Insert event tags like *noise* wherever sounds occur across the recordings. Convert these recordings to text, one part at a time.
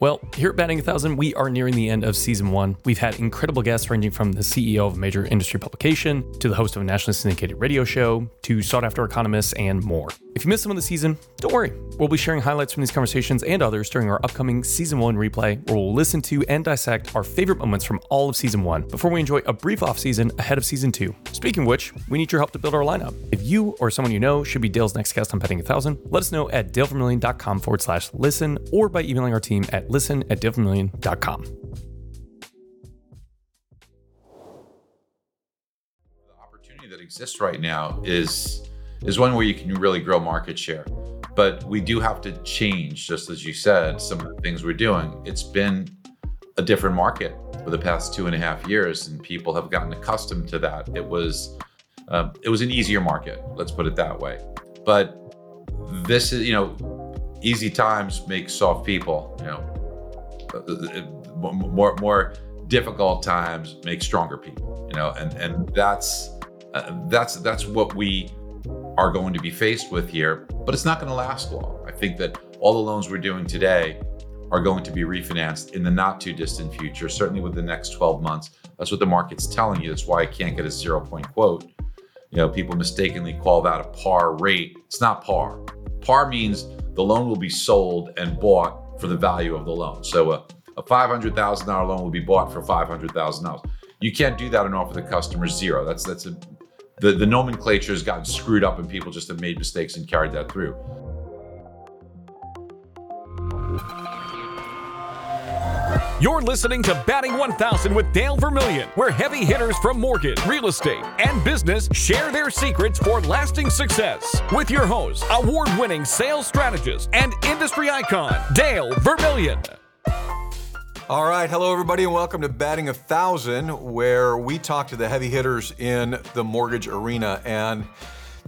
Well, here at Batting a Thousand, we are nearing the end of season one. We've had incredible guests ranging from the CEO of a major industry publication to the host of a nationally syndicated radio show to sought after economists and more. If you missed some of the season, don't worry. We'll be sharing highlights from these conversations and others during our upcoming season one replay, where we'll listen to and dissect our favorite moments from all of season one before we enjoy a brief off season ahead of season two. Speaking of which, we need your help to build our lineup. If you or someone you know should be Dale's next guest on a Thousand, let us know at dalevermillion.com forward slash listen or by emailing our team at listen at dalevermillion.com. The opportunity that exists right now is is one where you can really grow market share. But we do have to change, just as you said, some of the things we're doing. It's been a different market for the past two and a half years, and people have gotten accustomed to that. It was uh, it was an easier market, let's put it that way. But this is, you know, easy times make soft people. You know, more more difficult times make stronger people. You know, and and that's uh, that's that's what we are going to be faced with here, but it's not going to last long. I think that all the loans we're doing today are going to be refinanced in the not too distant future, certainly within the next 12 months. That's what the market's telling you. That's why I can't get a zero point quote. You know, people mistakenly call that a par rate. It's not par. Par means the loan will be sold and bought for the value of the loan. So a, a $500,000 loan will be bought for $500,000. You can't do that and offer the customer zero. That's that's a the, the nomenclature has gotten screwed up and people just have made mistakes and carried that through. You're listening to Batting 1000 with Dale Vermillion, where heavy hitters from mortgage, real estate, and business share their secrets for lasting success. With your host, award winning sales strategist, and industry icon, Dale Vermillion. All right, hello everybody, and welcome to Batting a Thousand, where we talk to the heavy hitters in the mortgage arena. And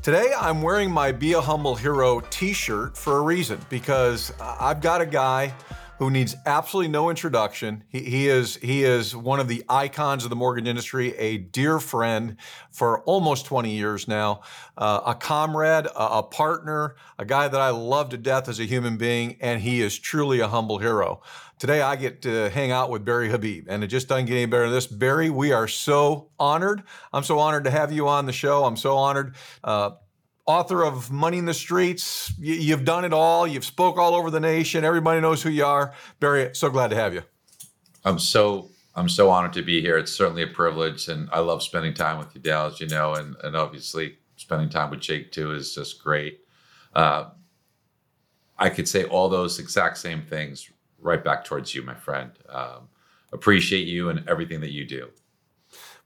today I'm wearing my Be a Humble Hero t shirt for a reason, because I've got a guy who needs absolutely no introduction. He, he, is he is one of the icons of the mortgage industry, a dear friend for almost 20 years now, uh, a comrade, a, a, partner, a guy that I love to death as a human being, and he is truly a humble hero. Today I get to hang out with Barry Habib, and it just doesn't get any better than this. Barry, we are so honored. I'm so honored to have you on the show. I'm so honored. Uh, author of Money in the Streets. You, have done it all. You've spoke all over the nation. Everybody knows who you are. Barry, so glad to have you. I'm so I'm so honored to be here. It's certainly a privilege, and I love spending time with you, Dale, as you know, and and obviously spending time with Jake too is just great. Uh, I could say all those exact same things right back towards you, my friend. Um, appreciate you and everything that you do.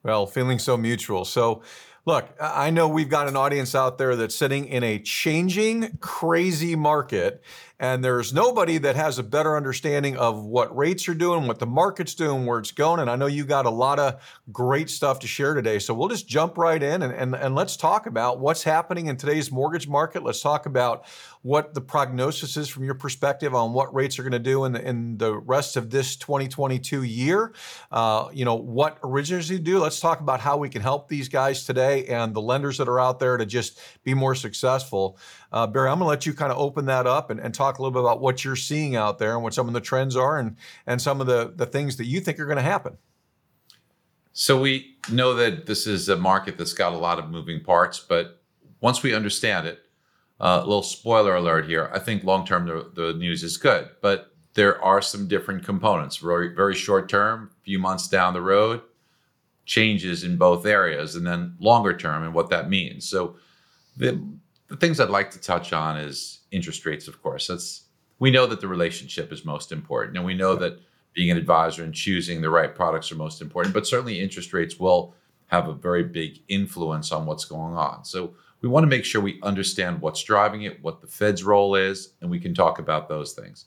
Well, feeling so mutual. So, Look, I know we've got an audience out there that's sitting in a changing, crazy market, and there's nobody that has a better understanding of what rates are doing, what the market's doing, where it's going. And I know you got a lot of great stuff to share today. So we'll just jump right in and, and, and let's talk about what's happening in today's mortgage market. Let's talk about what the prognosis is from your perspective on what rates are going to do in the, in the rest of this 2022 year. Uh, you know, what originators do. Let's talk about how we can help these guys today and the lenders that are out there to just be more successful. Uh, Barry, I'm going to let you kind of open that up and, and talk a little bit about what you're seeing out there and what some of the trends are and, and some of the, the things that you think are going to happen. So we know that this is a market that's got a lot of moving parts, but once we understand it, uh, a little spoiler alert here. I think long term the, the news is good, but there are some different components. Very very short term, few months down the road, changes in both areas, and then longer term and what that means. So the the things I'd like to touch on is interest rates. Of course, that's we know that the relationship is most important, and we know that being an advisor and choosing the right products are most important. But certainly, interest rates will have a very big influence on what's going on. So we want to make sure we understand what's driving it, what the Fed's role is, and we can talk about those things.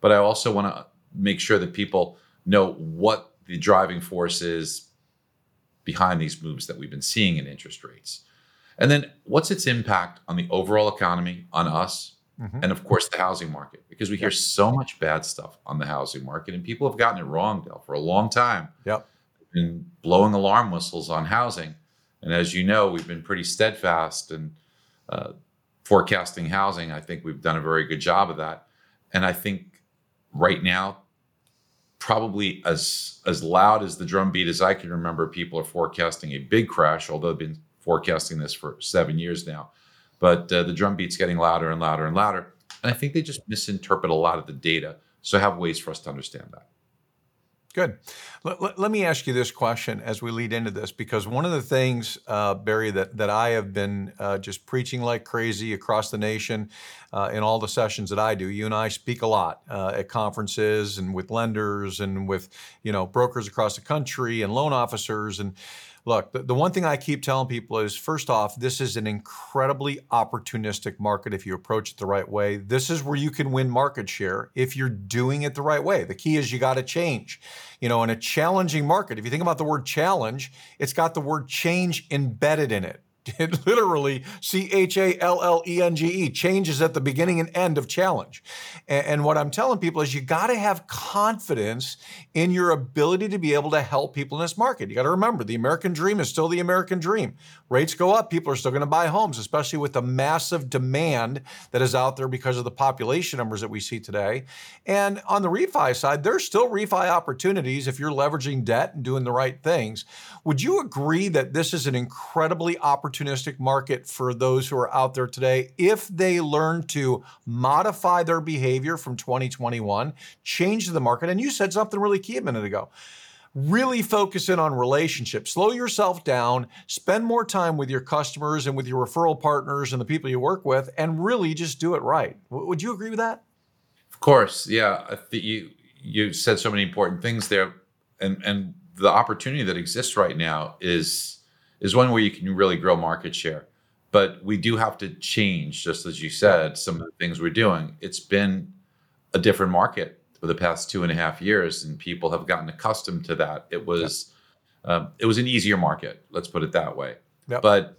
But I also want to make sure that people know what the driving force is behind these moves that we've been seeing in interest rates. And then what's its impact on the overall economy, on us, mm-hmm. and of course the housing market? Because we hear so much bad stuff on the housing market, and people have gotten it wrong, Dale, for a long time. Yep. Been blowing alarm whistles on housing. And as you know, we've been pretty steadfast in uh, forecasting housing. I think we've done a very good job of that. And I think right now, probably as as loud as the drum beat as I can remember. People are forecasting a big crash, although been forecasting this for seven years now. But uh, the drum beat's getting louder and louder and louder, and I think they just misinterpret a lot of the data. So have ways for us to understand that. Good. Let, let, me ask you this question as we lead into this, because one of the things, uh, Barry, that, that I have been uh, just preaching like crazy across the nation uh, in all the sessions that I do, you and I speak a lot uh, at conferences and with lenders and with you know brokers across the country and loan officers and Look, the, the one thing I keep telling people is first off, this is an incredibly opportunistic market if you approach it the right way. This is where you can win market share if you're doing it the right way. The key is you got to change. You know, in a challenging market, if you think about the word challenge, it's got the word change embedded in it. It *laughs* literally C H A L L E N G E changes at the beginning and end of challenge. And, and what I'm telling people is you got to have confidence in your ability to be able to help people in this market. You got to remember the American dream is still the American dream. Rates go up, people are still going to buy homes, especially with the massive demand that is out there because of the population numbers that we see today. And on the refi side, there's still refi opportunities if you're leveraging debt and doing the right things. Would you agree that this is an incredibly opportunistic market for those who are out there today if they learn to modify their behavior from 2021, change the market? And you said something really key a minute ago really focus in on relationships. Slow yourself down, spend more time with your customers and with your referral partners and the people you work with, and really just do it right. W- would you agree with that? Of course, yeah. You you said so many important things there, and and the opportunity that exists right now is is one where you can really grow market share. But we do have to change, just as you said, some of the things we're doing. It's been a different market for the past two and a half years, and people have gotten accustomed to that. It was um, it was an easier market, let's put it that way. But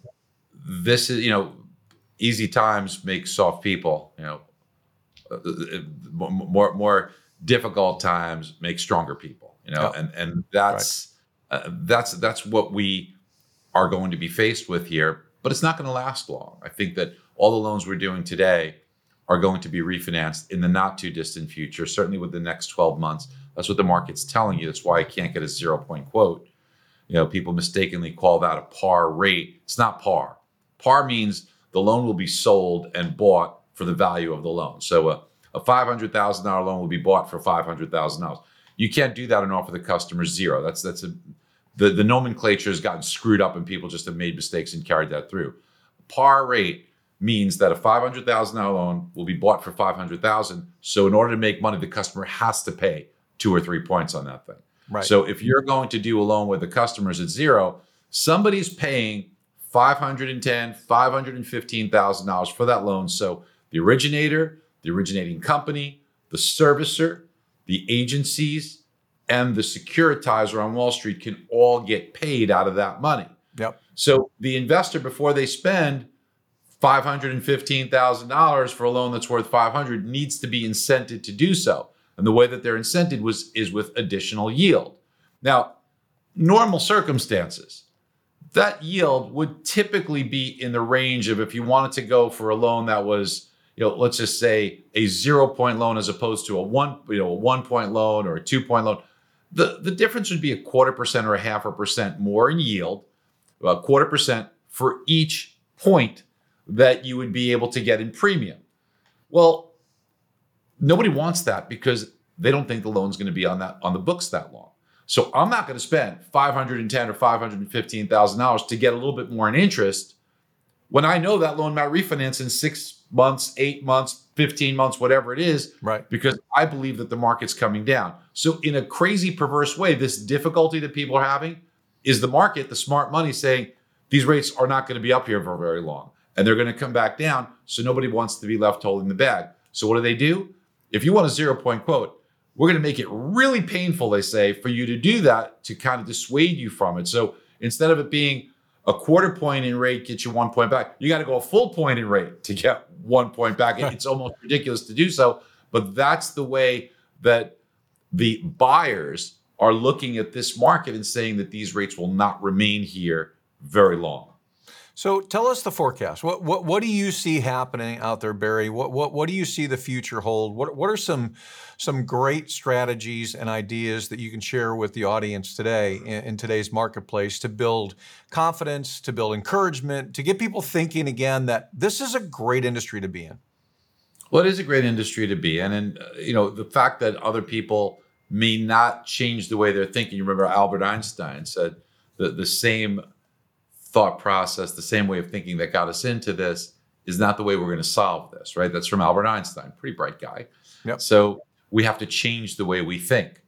this is you know, easy times make soft people. You know, uh, uh, more more difficult times make stronger people. You know, and and that's right. uh, that's that's what we are going to be faced with here. But it's not going to last long. I think that all the loans we're doing today are going to be refinanced in the not too distant future, certainly within the next 12 months. That's what the market's telling you. That's why I can't get a zero point quote. You know, people mistakenly call that a par rate. It's not par. Par means the loan will be sold and bought for the value of the loan. So a, a $500,000 loan will be bought for $500,000. You can't do that and offer the customer zero. That's that's a the, the nomenclature has gotten screwed up and people just have made mistakes and carried that through. Par rate means that a $500,000 loan will be bought for 500,000. So in order to make money, the customer has to pay two or three points on that thing. Right. So if you're going to do a loan with the customers at zero, somebody's paying 510, $515,000 for that loan. So the originator, the originating company, the servicer, the agencies, and the securitizer on Wall Street can all get paid out of that money. Yep. So the investor, before they spend $515,000 for a loan that's worth 500 needs to be incented to do so. And the way that they're incented was is with additional yield. Now, normal circumstances, that yield would typically be in the range of if you wanted to go for a loan that was, you know, let's just say a zero point loan as opposed to a one, you know, a one point loan or a two point loan. The, the difference would be a quarter percent or a half a percent more in yield, a quarter percent for each point that you would be able to get in premium. Well, nobody wants that because they don't think the loan's going to be on that on the books that long. So I'm not going to spend 510 or 515 thousand dollars to get a little bit more in interest when I know that loan might refinance in six months, eight months, 15 months, whatever it is, right? Because I believe that the market's coming down. So in a crazy, perverse way, this difficulty that people are having is the market, the smart money saying these rates are not going to be up here for very long and they're going to come back down. So nobody wants to be left holding the bag. So what do they do? If you want a zero point quote, we're going to make it really painful, they say, for you to do that to kind of dissuade you from it. So instead of it being a quarter point in rate gets you one point back, you got to go a full point in rate to get one point back. *laughs* It's almost ridiculous to do so, but that's the way that the buyers are looking at this market and saying that these rates will not remain here very long. So tell us the forecast. What what what do you see happening out there, Barry? What what what do you see the future hold? What what are some some great strategies and ideas that you can share with the audience today in, in today's marketplace to build confidence, to build encouragement, to get people thinking again that this is a great industry to be in? Well, it is a great industry to be in, and uh, you know the fact that other people may not change the way they're thinking. You remember Albert Einstein said the the same thought process, the same way of thinking that got us into this is not the way we're going to solve this, right? That's from Albert Einstein, pretty bright guy. Yep. So we have to change the way we think.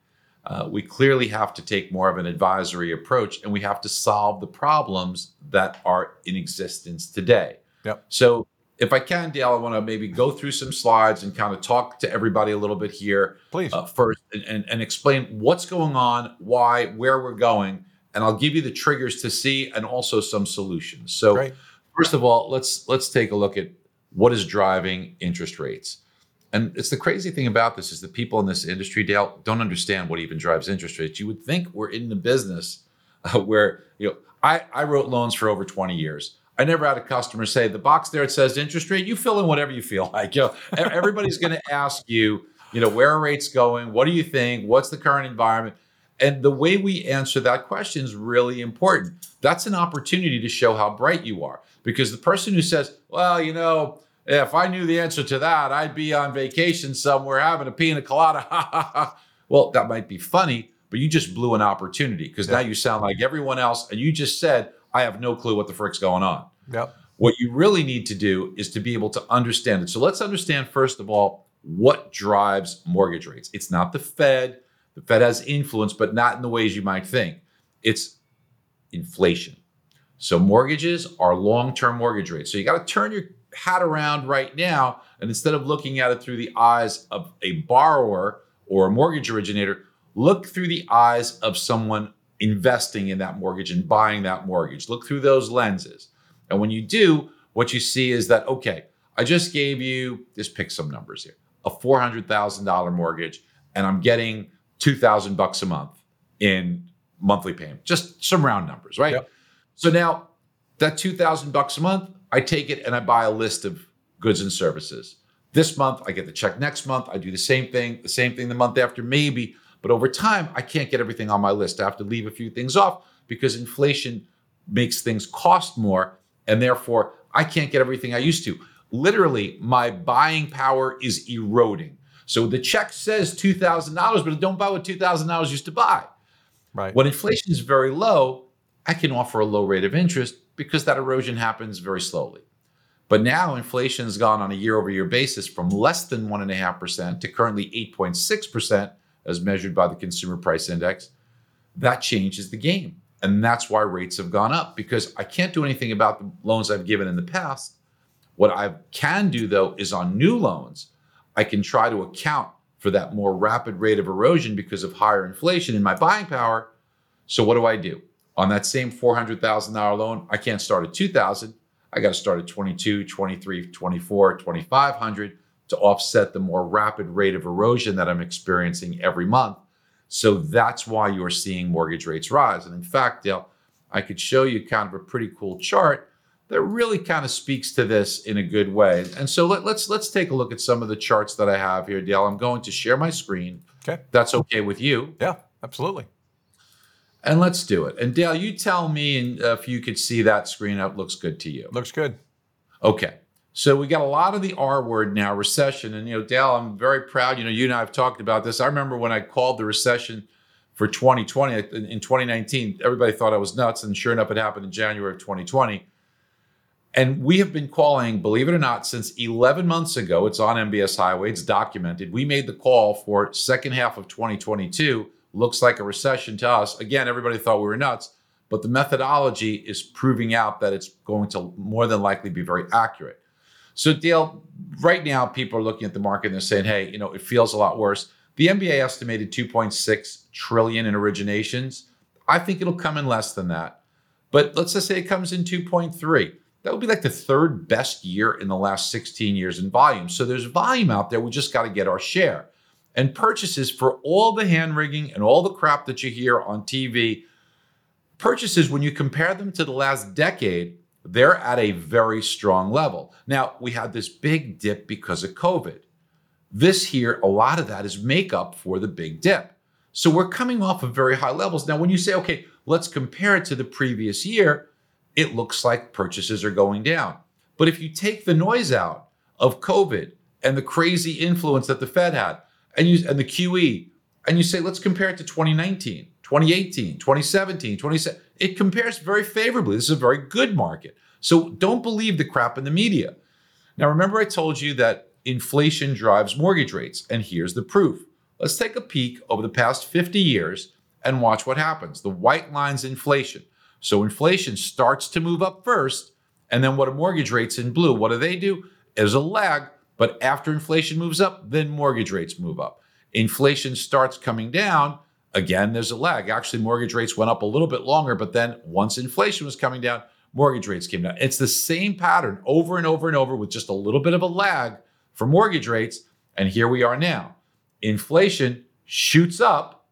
Uh, we clearly have to take more of an advisory approach and we have to solve the problems that are in existence today. Yep. So if I can, Dale, I want to maybe go through some slides and kind of talk to everybody a little bit here. Please. Uh, first and, and, and explain what's going on, why, where we're going and I'll give you the triggers to see and also some solutions. So Great. first of all, let's let's take a look at what is driving interest rates. And it's the crazy thing about this is that people in this industry, Dale, don't understand what even drives interest rates. You would think we're in the business uh, where you know I, I wrote loans for over 20 years. I never had a customer say the box there it says interest rate. You fill in whatever you feel *laughs* like. You know, everybody's going to ask you, you know, where are rates going? What do you think? What's the current environment? And the way we answer that question is really important. That's an opportunity to show how bright you are. Because the person who says, well, you know, if I knew the answer to that, I'd be on vacation somewhere having a pina colada. *laughs* well, that might be funny, but you just blew an opportunity because yeah. now you sound like everyone else. And you just said, I have no clue what the frick's going on. Yep. What you really need to do is to be able to understand it. So let's understand, first of all, what drives mortgage rates. It's not the Fed. The Fed has influence, but not in the ways you might think. It's inflation. So mortgages are long-term mortgage rates. So you got to turn your hat around right now, and instead of looking at it through the eyes of a borrower or a mortgage originator, look through the eyes of someone investing in that mortgage and buying that mortgage. Look through those lenses. And when you do, what you see is that, okay, I just gave you, just pick some numbers here, a $400,000 mortgage, and I'm getting 2000 bucks a month in monthly payment. Just some round numbers, right? Yep. So now that 2000 bucks a month, I take it and I buy a list of goods and services. This month, I get the check next month. I do the same thing, the same thing the month after, maybe. But over time, I can't get everything on my list. I have to leave a few things off because inflation makes things cost more. And therefore, I can't get everything I used to. Literally, my buying power is eroding. So the check says $2,000, but don't buy what $2,000 used to buy. Right. When inflation is very low, I can offer a low rate of interest because that erosion happens very slowly. But now inflation has gone on a year over year basis from less than 1.5% to currently 8.6% as measured by the consumer price index. That changes the game. And that's why rates have gone up because I can't do anything about the loans I've given in the past. What I can do though is on new loans, I can try to account for that more rapid rate of erosion because of higher inflation in my buying power. So what do I do? On that same $400,000 loan, I can't start at 2000. I got to start at 22, 23, 24, 2500 to offset the more rapid rate of erosion that I'm experiencing every month. So that's why you're seeing mortgage rates rise. And in fact, Dale, I could show you kind of a pretty cool chart that really kind of speaks to this in a good way. And so let, us let's, let's take a look at some of the charts that I have here, Dale. I'm going to share my screen. Okay. That's okay with you. Yeah, absolutely. And let's do it. And Dale, you tell me uh, if you could see that screen up looks good to you. Looks good. Okay. So we got a lot of the R word now, recession. And you know, Dale, I'm very proud. You know, you and I have talked about this. I remember when I called the recession for 2020 in 2019, everybody thought I was nuts. And sure enough, it happened in January of 2020. And we have been calling, believe it or not, since 11 months ago. It's on MBS Highway, it's documented. We made the call for second half of 2022. Looks like a recession to us. Again, everybody thought we were nuts, but the methodology is proving out that it's going to more than likely be very accurate. So, Dale, right now, people are looking at the market and they're saying, hey, you know, it feels a lot worse. The MBA estimated 2.6 trillion in originations. I think it'll come in less than that. But let's just say it comes in 2.3 that would be like the third best year in the last 16 years in volume. So there's volume out there. We just got to get our share. And purchases for all the hand rigging and all the crap that you hear on TV, purchases, when you compare them to the last decade, they're at a very strong level. Now, we had this big dip because of COVID. This here, a lot of that is makeup for the big dip. So we're coming off of very high levels. Now, when you say, okay, let's compare it to the previous year, it looks like purchases are going down. But if you take the noise out of COVID and the crazy influence that the Fed had and you and the QE, and you say, let's compare it to 2019, 2018, 2017, 2017, it compares very favorably. This is a very good market. So don't believe the crap in the media. Now, remember, I told you that inflation drives mortgage rates, and here's the proof. Let's take a peek over the past 50 years and watch what happens. The white line's inflation. So inflation starts to move up first, and then what are mortgage rates in blue? What do they do? There's a lag, but after inflation moves up, then mortgage rates move up. Inflation starts coming down, again, there's a lag. Actually, mortgage rates went up a little bit longer, but then once inflation was coming down, mortgage rates came down. It's the same pattern over and over and over with just a little bit of a lag for mortgage rates. And here we are now. Inflation shoots up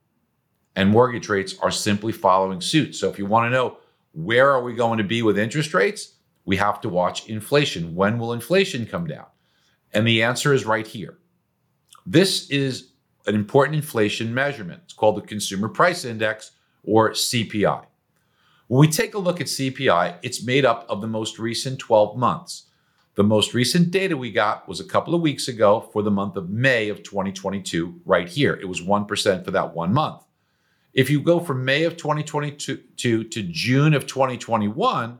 and mortgage rates are simply following suit. So if you want to know where are we going to be with interest rates, we have to watch inflation. When will inflation come down? And the answer is right here. This is an important inflation measurement. It's called the Consumer Price Index or CPI. When we take a look at CPI, it's made up of the most recent 12 months. The most recent data we got was a couple of weeks ago for the month of May of 2022, right here. It was 1% for that one month. If you go from May of 2022 to, to June of 2021,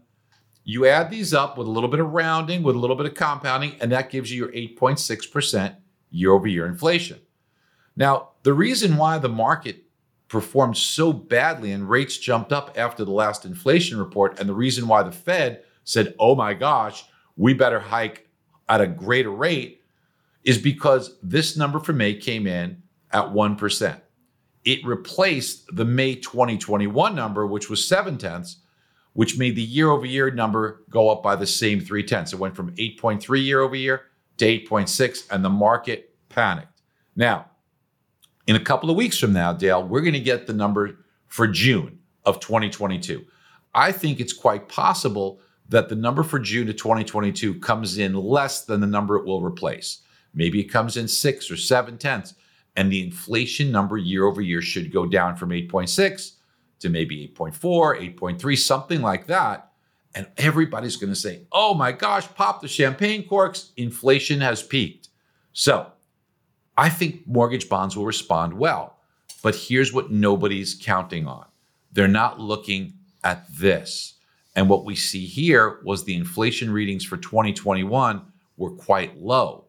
you add these up with a little bit of rounding, with a little bit of compounding, and that gives you your 8.6% year over year inflation. Now, the reason why the market performed so badly and rates jumped up after the last inflation report, and the reason why the Fed said, oh my gosh, we better hike at a greater rate, is because this number for May came in at 1%. It replaced the May 2021 number, which was seven tenths, which made the year over year number go up by the same three tenths. It went from 8.3 year over year to 8.6, and the market panicked. Now, in a couple of weeks from now, Dale, we're going to get the number for June of 2022. I think it's quite possible that the number for June of 2022 comes in less than the number it will replace. Maybe it comes in six or seven tenths, and the inflation number year over year should go down from 8.6 to maybe 8.4, 8.3, something like that. And everybody's going to say, oh my gosh, pop the champagne corks, inflation has peaked. So I think mortgage bonds will respond well. But here's what nobody's counting on they're not looking at this. And what we see here was the inflation readings for 2021 were quite low,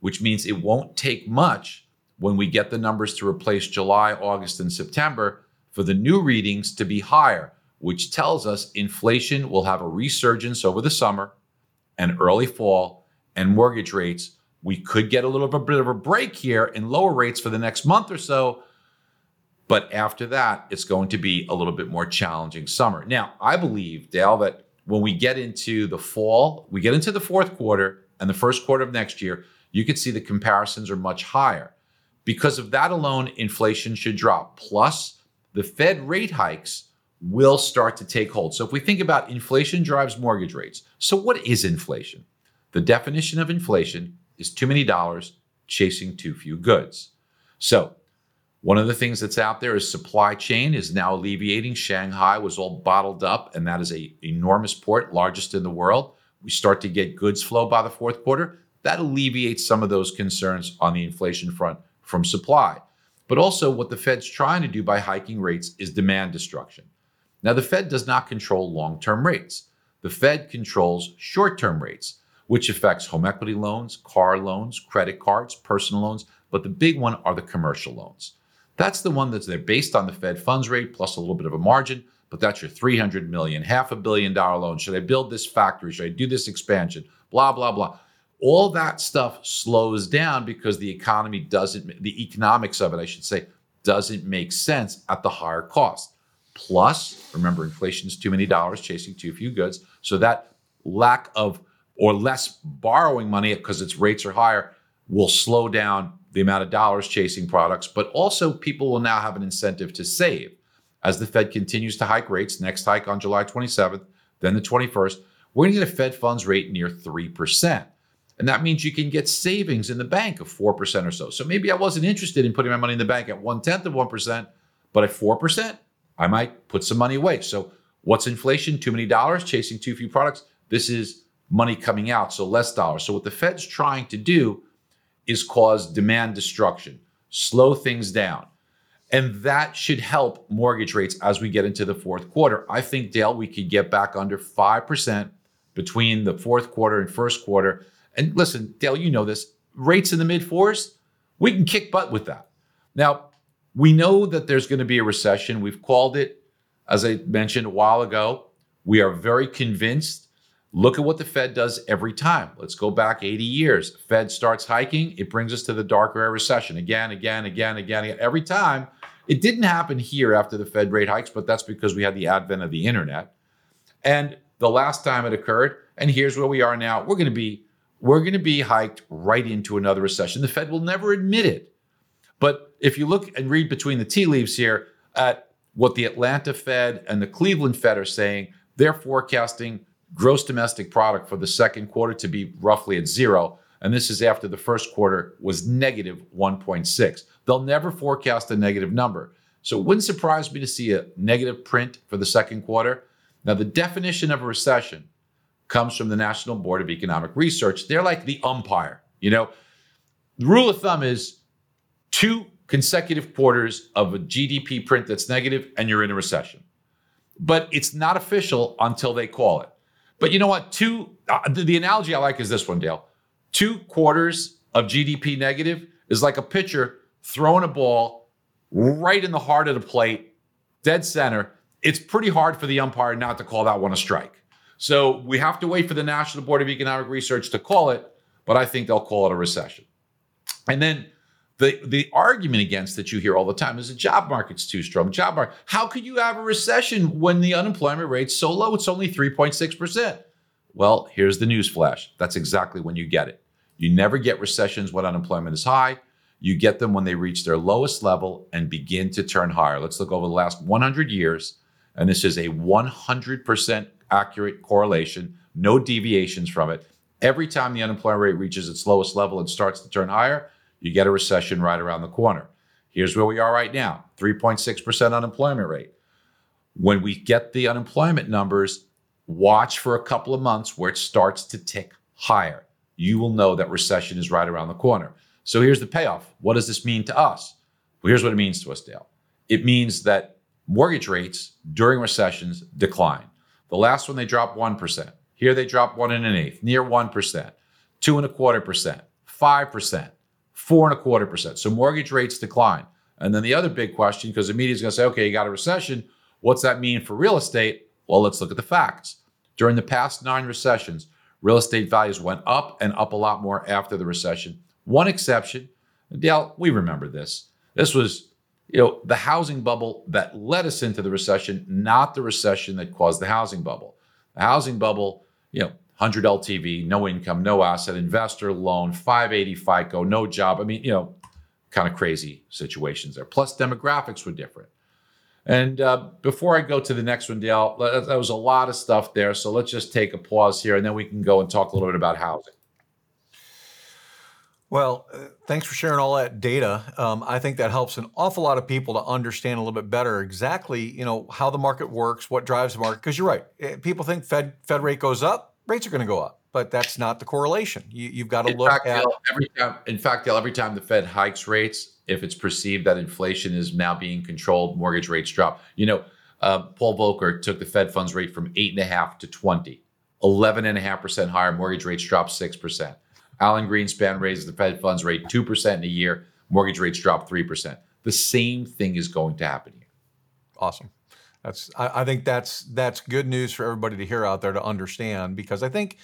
which means it won't take much when we get the numbers to replace July, August, and September for the new readings to be higher, which tells us inflation will have a resurgence over the summer and early fall, and mortgage rates we could get a little bit of a break here in lower rates for the next month or so. But after that, it's going to be a little bit more challenging summer. Now, I believe, Dale, that when we get into the fall, we get into the fourth quarter and the first quarter of next year, you could see the comparisons are much higher. Because of that alone, inflation should drop. Plus, the Fed rate hikes will start to take hold. So if we think about inflation drives mortgage rates. So what is inflation? The definition of inflation is too many dollars chasing too few goods. So, one of the things that's out there is supply chain is now alleviating. Shanghai was all bottled up, and that is a enormous port, largest in the world. We start to get goods flow by the fourth quarter. That alleviates some of those concerns on the inflation front from supply. But also, what the Fed's trying to do by hiking rates is demand destruction. Now, the Fed does not control long term rates, the Fed controls short term rates which affects home equity loans, car loans, credit cards, personal loans, but the big one are the commercial loans. That's the one that's there based on the Fed funds rate plus a little bit of a margin, but that's your 300 million, half a billion dollar loan. Should I build this factory? Should I do this expansion? Blah, blah, blah. All that stuff slows down because the economy doesn't, the economics of it, I should say, doesn't make sense at the higher cost. Plus, remember, inflation is too many dollars chasing too few goods. So that lack of or less borrowing money because its rates are higher will slow down the amount of dollars chasing products, but also people will now have an incentive to save. As the Fed continues to hike rates, next hike on July 27th, then the 21st, we're going to get a Fed funds rate near 3%. And that means you can get savings in the bank of 4% or so. So maybe I wasn't interested in putting my money in the bank at one tenth of 1%, but at 4%, I might put some money away. So what's inflation? Too many dollars, chasing too few products. This is money coming out, so less dollars. So what the Fed's trying to do is cause demand destruction, slow things down. And that should help mortgage rates as we get into the fourth quarter. I think, Dale, we could get back under 5% between the fourth quarter and first quarter. And listen, Dale, you know this rates in the mid fours, we can kick butt with that. Now, we know that there's going to be a recession. We've called it, as I mentioned a while ago. We are very convinced Look at what the Fed does every time. Let's go back 80 years. Fed starts hiking, it brings us to the darker era recession again, again, again, again, again. Every time. It didn't happen here after the Fed rate hikes, but that's because we had the advent of the internet. And the last time it occurred, and here's where we are now, we're going to be we're going to be hiked right into another recession. The Fed will never admit it. But if you look and read between the tea leaves here at what the Atlanta Fed and the Cleveland Fed are saying, they're forecasting gross domestic product for the second quarter to be roughly at zero. And this is after the first quarter was negative 1.6. They'll never forecast a negative number. So it wouldn't surprise me to see a negative print for the second quarter. Now, the definition of a recession comes from the National Board of Economic Research. They're like the umpire. You know, the rule of thumb is two consecutive quarters of a GDP print that's negative and you're in a recession. But it's not official until they call it. But you know what? Two, uh, the, the analogy I like is this one, Dale. Two quarters of GDP negative is like a pitcher throwing a ball right in the heart of the plate, dead center. It's pretty hard for the umpire not to call that one a strike. So we have to wait for the National Board of Economic Research to call it, but I think they'll call it a recession. And then the, the argument against that you hear all the time is the job market's too strong. Job market. How could you have a recession when the unemployment rate's so low? It's only 3.6%. Well, here's the news flash. That's exactly when you get it. You never get recessions when unemployment is high. You get them when they reach their lowest level and begin to turn higher. Let's look over the last 100 years. And this is a 100% accurate correlation, no deviations from it. Every time the unemployment rate reaches its lowest level and starts to turn higher, you get a recession right around the corner. Here's where we are right now 3.6% unemployment rate. When we get the unemployment numbers, watch for a couple of months where it starts to tick higher. You will know that recession is right around the corner. So here's the payoff. What does this mean to us? Well, here's what it means to us, Dale. It means that mortgage rates during recessions decline. The last one they dropped 1%. Here they dropped one and an eighth, near 1%, two and a quarter percent, 5% four and a quarter percent. So mortgage rates decline. And then the other big question, because the media is going to say, okay, you got a recession. What's that mean for real estate? Well, let's look at the facts. During the past nine recessions, real estate values went up and up a lot more after the recession. One exception, Dale, we remember this. This was, you know, the housing bubble that led us into the recession, not the recession that caused the housing bubble. The housing bubble, you know, 100 LTV, no income, no asset, investor loan, 580 FICO, no job. I mean, you know, kind of crazy situations there. Plus, demographics were different. And uh, before I go to the next one, Dale, that was a lot of stuff there. So let's just take a pause here and then we can go and talk a little bit about housing. Well, uh, thanks for sharing all that data. Um, I think that helps an awful lot of people to understand a little bit better exactly, you know, how the market works, what drives the market. Because you're right, eh, people think Fed Fed rate goes up, rates are going to go up, but that's not the correlation. You, have got to in look fact, at every time. In fact, every time the Fed hikes rates, if it's perceived that inflation is now being controlled, mortgage rates drop. You know, uh, Paul Volcker took the Fed funds rate from eight and a half to 20, 11 and a half percent higher. Mortgage rates dropped six percent. Alan Greenspan raises the Fed funds rate two percent in a year. Mortgage rates drop three percent. The same thing is going to happen here. Awesome. That's I, I, think that's that's good news for everybody to hear out there to understand because I think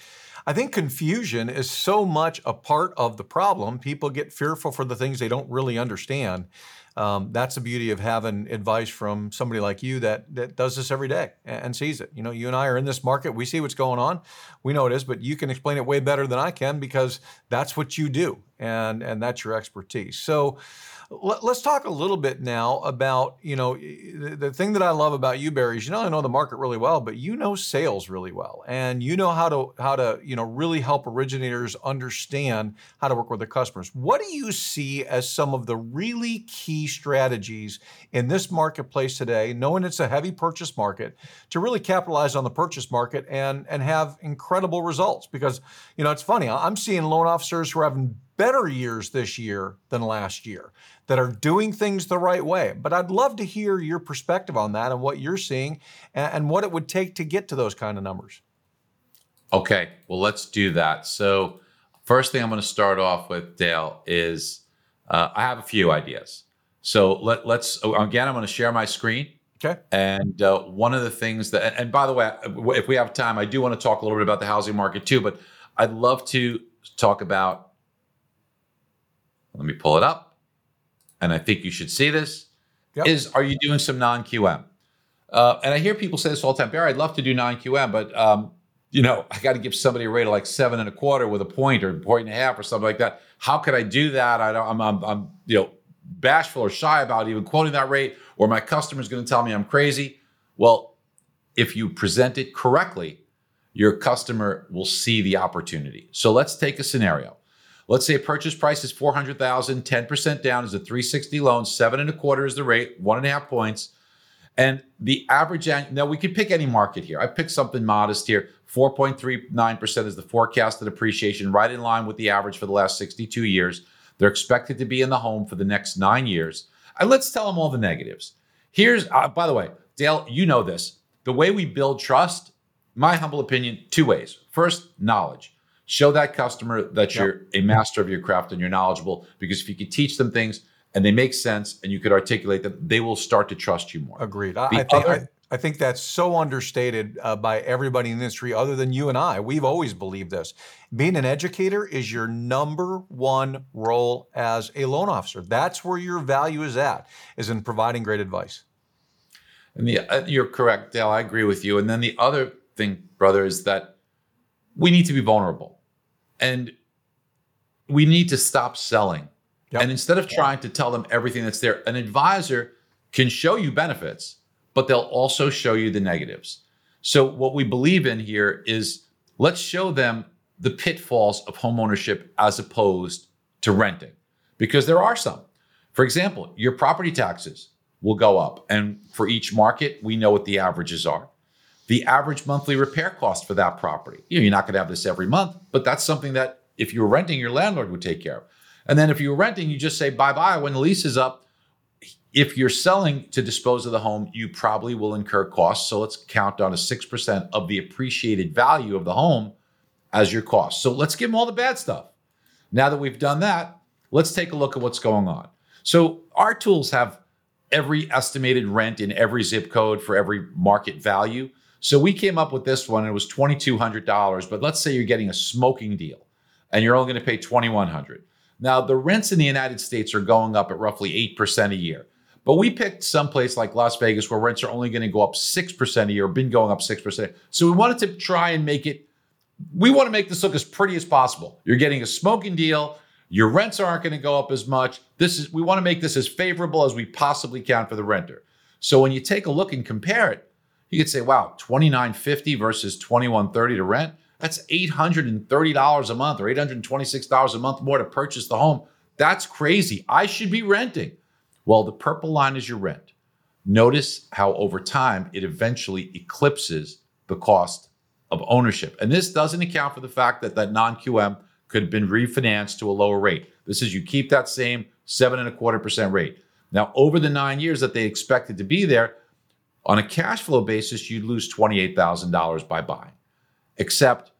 I think confusion is so much a part of the problem. People get fearful for the things they don't really understand. Um, that's the beauty of having advice from somebody like you that that does this every day and, and, sees it. You know, you and I are in this market. We see what's going on. We know it is, but you can explain it way better than I can because that's what you do and and that's your expertise. So let, us talk a little bit now about, you know, the, the, thing that I love about you, Barry, is you not only know the market really well, but you know sales really well. And you know how to how to, you know, really help originators understand how to work with their customers. What do you see as some of the really key strategies in this marketplace today, knowing it's a heavy purchase market, to really capitalize on the purchase market and and have incredible results? Because, you know, it's funny, I'm seeing loan officers who are having better years this year than last year that are doing things the right way. But I'd love to hear your perspective on that and what you're seeing and, and what it would take to get to those kind of numbers. Okay, well, let's do that. So, first thing I'm going to start off with, Dale, is uh, I have a few ideas. So let, let's again, I'm going to share my screen. Okay. And uh, one of the things that, and by the way, if we have time, I do want to talk a little bit about the housing market too, but I'd love to talk about let me pull it up. And I think you should see this. Yep. Is are you doing some non QM? Uh, and I hear people say this all the time, Barry. I'd love to do non QM, but um, you know, I got to give somebody a rate of like seven and a quarter with a point or point and a half or something like that. How could I do that? I don't. I'm, I'm, I'm you know, bashful or shy about even quoting that rate, or my customer's going to tell me I'm crazy. Well, if you present it correctly, your customer will see the opportunity. So let's take a scenario. Let's say purchase price is 400,000, 10% down is a 360 loan, seven and a quarter is the rate, one and a half points. And the average, now we can pick any market here. I picked something modest here. 4.39% is the forecasted appreciation, right in line with the average for the last 62 years. They're expected to be in the home for the next nine years. And let's tell them all the negatives. Here's, uh, by the way, Dale, you know this. The way we build trust, my humble opinion, two ways. First, knowledge. Show that customer that you're a master of your craft and you're knowledgeable because if you could teach them things and they make sense and you could articulate them, they will start to trust you more. Agreed. I, I, think, other, I, I, think that's so understated uh, by everybody in the industry other than you and I. We've always believed this. Being an educator is your number one role as a loan officer. That's where your value is at, is in providing great advice. And the, uh, you're correct, Dale. I agree with you. And then the other thing, brother, is that we need to be vulnerable and we need to stop selling. Yep. And instead of trying to tell them everything that's there, an advisor can show you benefits, but they'll also show you the negatives. So, what we believe in here is let's show them the pitfalls of homeownership as opposed to renting, because there are some. For example, your property taxes will go up. And for each market, we know what the averages are the average monthly repair cost for that property. You know, you're not going to have this every month, but that's something that if you were renting, your landlord would take care of. And then if you were renting, you just say bye bye when the lease is up. If you're selling to dispose of the home, you probably will incur costs. So let's count on a 6% of the appreciated value of the home as your cost. So let's give them all the bad stuff. Now that we've done that, let's take a look at what's going on. So our tools have every estimated rent in every zip code for every market value. So we came up with this one. It was $2,200, but let's say you're getting a smoking deal and you're only going to pay 2100 Now, the rents in the United States are going up at roughly 8% a year. But we picked some place like Las Vegas where rents are only going to go up 6% a year, been going up 6%. So we wanted to try and make it, we want to make this look as pretty as possible. You're getting a smoking deal. Your rents aren't going to go up as much. This is we want to make this as favorable as we possibly can for the renter. So when you take a look and compare it, you could say, wow, twenty nine fifty versus twenty one thirty to rent. That's eight hundred and thirty dollars a month or eight hundred twenty six dollars a month more to purchase the home. That's crazy. I should be renting. Well, the purple line is your rent. Notice how over time it eventually eclipses the cost of ownership. And this doesn't account for the fact that that non QM could have been refinanced to a lower rate. This is you keep that same seven and a quarter percent rate. Now, over the nine years that they expected to be there, on a cash flow basis, you'd lose $28,000 by buying, except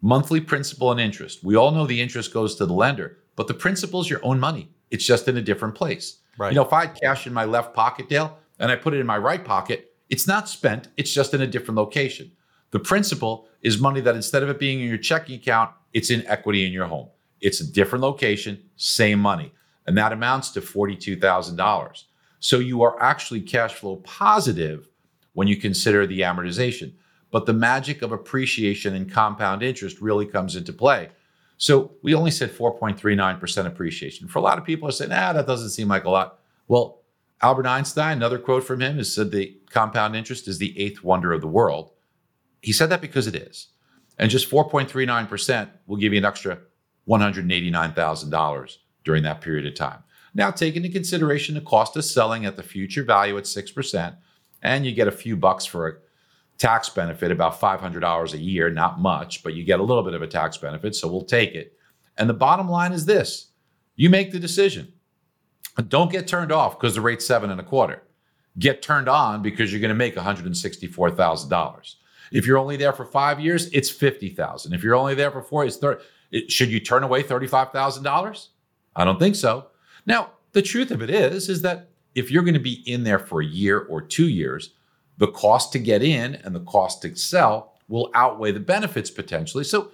monthly principal and interest. We all know the interest goes to the lender, but the principal is your own money. It's just in a different place. Right. You know, if I had cash in my left pocket, Dale, and I put it in my right pocket, it's not spent, it's just in a different location. The principal is money that instead of it being in your checking account, it's in equity in your home. It's a different location, same money. and that amounts to $42,000. So you are actually cash flow positive when you consider the amortization. But the magic of appreciation and compound interest really comes into play. So we only said 4.39% appreciation. For a lot of people are saying, ah, that doesn't seem like a lot. Well, Albert Einstein, another quote from him, is said the compound interest is the eighth wonder of the world. He said that because it is. And just 4.39% will give you an extra $189,000 during that period of time. Now, take into consideration the cost of selling at the future value at 6%, and you get a few bucks for a tax benefit, about $500 a year, not much, but you get a little bit of a tax benefit, so we'll take it. And the bottom line is this you make the decision. Don't get turned off because the rate's seven and a quarter. Get turned on because you're going to make $164,000. If you're only there for five years, it's 50,000. If you're only there for four, it's 30. Should you turn away $35,000? I don't think so. Now, the truth of it is, is that if you're going to be in there for a year or two years, the cost to get in and the cost to sell will outweigh the benefits potentially. So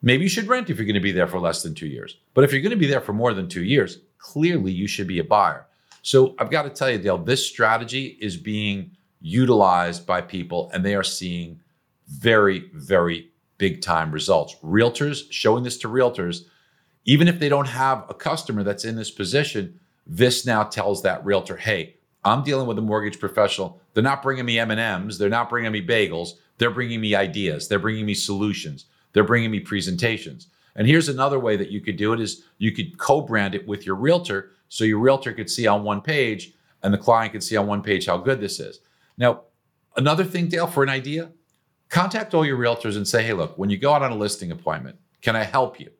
maybe you should rent if you're going to be there for less than two years. But if you're going to be there for more than two years, clearly you should be a buyer. So I've got to tell you, Dale, this strategy is being utilized by people and they are seeing very, very big time results. Realtors showing this to realtors, even if they don't have a customer that's in this position, this now tells that realtor, hey, I'm dealing with a mortgage professional. They're not bringing me M&Ms, they're not bringing me bagels, they're bringing me ideas, they're bringing me solutions, they're bringing me presentations. And here's another way that you could do it is you could co-brand it with your realtor so your realtor could see on one page and the client could see on one page how good this is. Now, another thing, Dale, for an idea, contact all your realtors and say, hey, look, when you go out on a listing appointment, can I help you?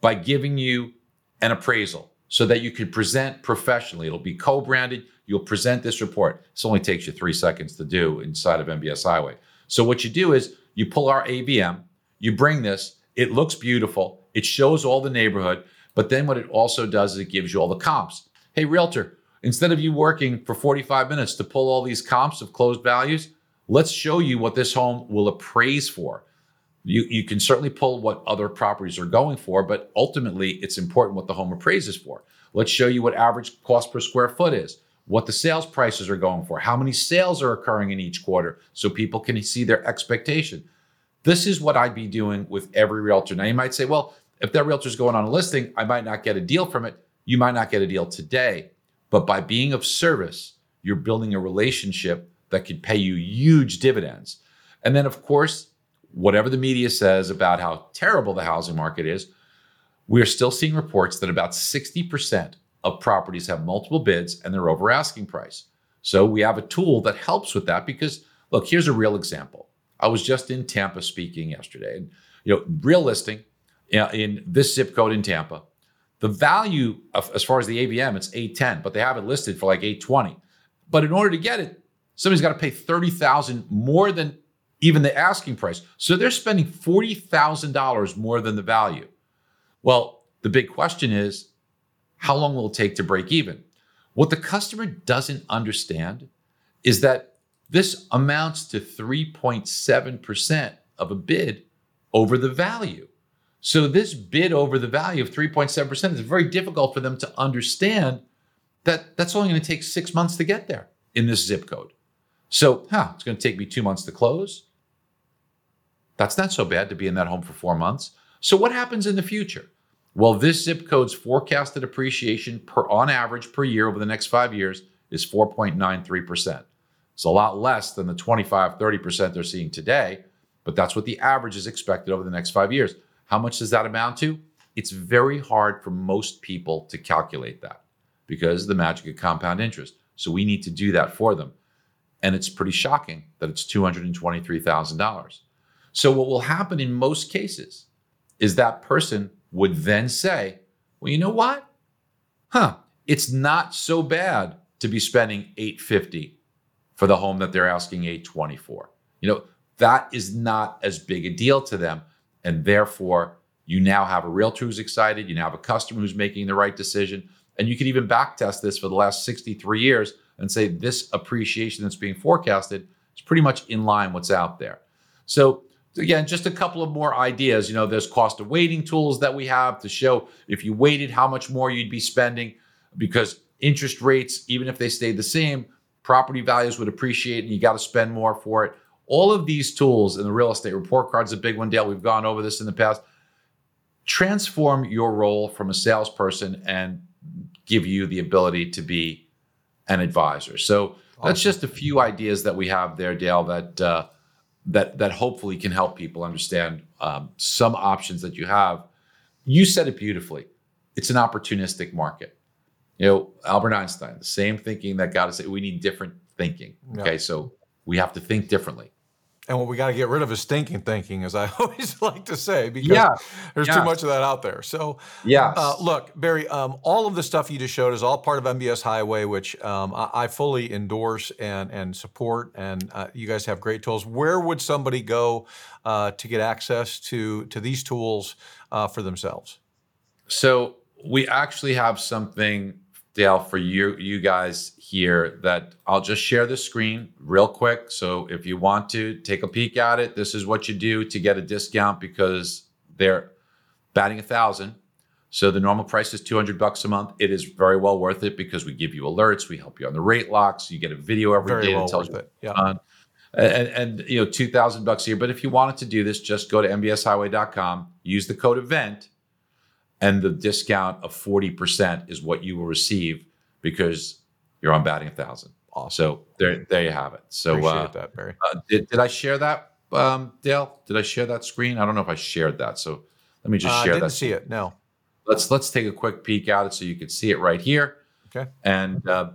By giving you an appraisal so that you can present professionally. It'll be co branded. You'll present this report. This only takes you three seconds to do inside of MBS Highway. So, what you do is you pull our AVM, you bring this, it looks beautiful, it shows all the neighborhood, but then what it also does is it gives you all the comps. Hey, realtor, instead of you working for 45 minutes to pull all these comps of closed values, let's show you what this home will appraise for. You, you can certainly pull what other properties are going for, but ultimately it's important what the home appraises for. Let's show you what average cost per square foot is, what the sales prices are going for, how many sales are occurring in each quarter so people can see their expectation. This is what I'd be doing with every realtor. Now you might say, well, if that realtor is going on a listing, I might not get a deal from it. You might not get a deal today, but by being of service, you're building a relationship that could pay you huge dividends. And then, of course, whatever the media says about how terrible the housing market is, we're still seeing reports that about 60% of properties have multiple bids and they're over asking price. So we have a tool that helps with that because look, here's a real example. I was just in Tampa speaking yesterday and you know, real listing in this zip code in Tampa. The value of, as far as the AVM, it's 810, but they have it listed for like 820. But in order to get it, somebody's got to pay 30,000 more than even the asking price. So they're spending $40,000 more than the value. Well, the big question is how long will it take to break even? What the customer doesn't understand is that this amounts to 3.7% of a bid over the value. So this bid over the value of 3.7% is very difficult for them to understand that that's only going to take six months to get there in this zip code. So, huh, it's going to take me two months to close. That's not so bad to be in that home for four months. So, what happens in the future? Well, this zip code's forecasted appreciation per on average per year over the next five years is 4.93%. It's a lot less than the 25, 30% they're seeing today, but that's what the average is expected over the next five years. How much does that amount to? It's very hard for most people to calculate that because the magic of compound interest. So we need to do that for them. And it's pretty shocking that it's $223,000. So, what will happen in most cases is that person would then say, Well, you know what? Huh, it's not so bad to be spending 850 for the home that they're asking 820 for. You know, that is not as big a deal to them. And therefore, you now have a realtor who's excited, you now have a customer who's making the right decision. And you can even backtest this for the last 63 years and say this appreciation that's being forecasted is pretty much in line with what's out there. So again, just a couple of more ideas. You know, there's cost of waiting tools that we have to show if you waited how much more you'd be spending. because interest rates, even if they stayed the same, property values would appreciate and you got to spend more for it. All of these tools in the real estate report card's a big one, Dale. We've gone over this in the past. Transform your role from a salesperson and give you the ability to be an advisor. So awesome. that's just a few ideas that we have there, Dale, that uh, that that hopefully can help people understand um, some options that you have. You said it beautifully. It's an opportunistic market. You know, Albert Einstein, the same thinking that got us. We need different thinking. Okay, yeah. so we have to think differently. And what we got to get rid of is stinking thinking, as I *laughs* always like to say, because yeah. there's yeah. too much of that out there. So, yeah. Uh, look, Barry, um, all of the stuff you just showed is all part of MBS Highway, which um, I, I, fully endorse and and support. And uh, you guys have great tools. Where would somebody go uh, to get access to to these tools uh, for themselves? So we actually have something Dale, for you you guys here that I'll just share the screen real quick. So if you want to take a peek at it, this is what you do to get a discount because they're batting a thousand. So the normal price is 200 bucks a month. It is very well worth it because we give you alerts, we help you on the rate locks, you get a video every very day well that tells you it. Yeah. On. And, and you know, 2000 bucks a year. But if you wanted to do this, just go to mbshighway.com, use the code event and the discount of 40% is what you will receive because you're on batting a thousand. Awesome. So there, there you have it. So appreciate uh, that, Barry. Uh, did, did I share that, um, Dale? Did I share that screen? I don't know if I shared that. So let me just uh, share I didn't that. see it. No. Let's let's take a quick peek at it so you can see it right here. Okay. And uh,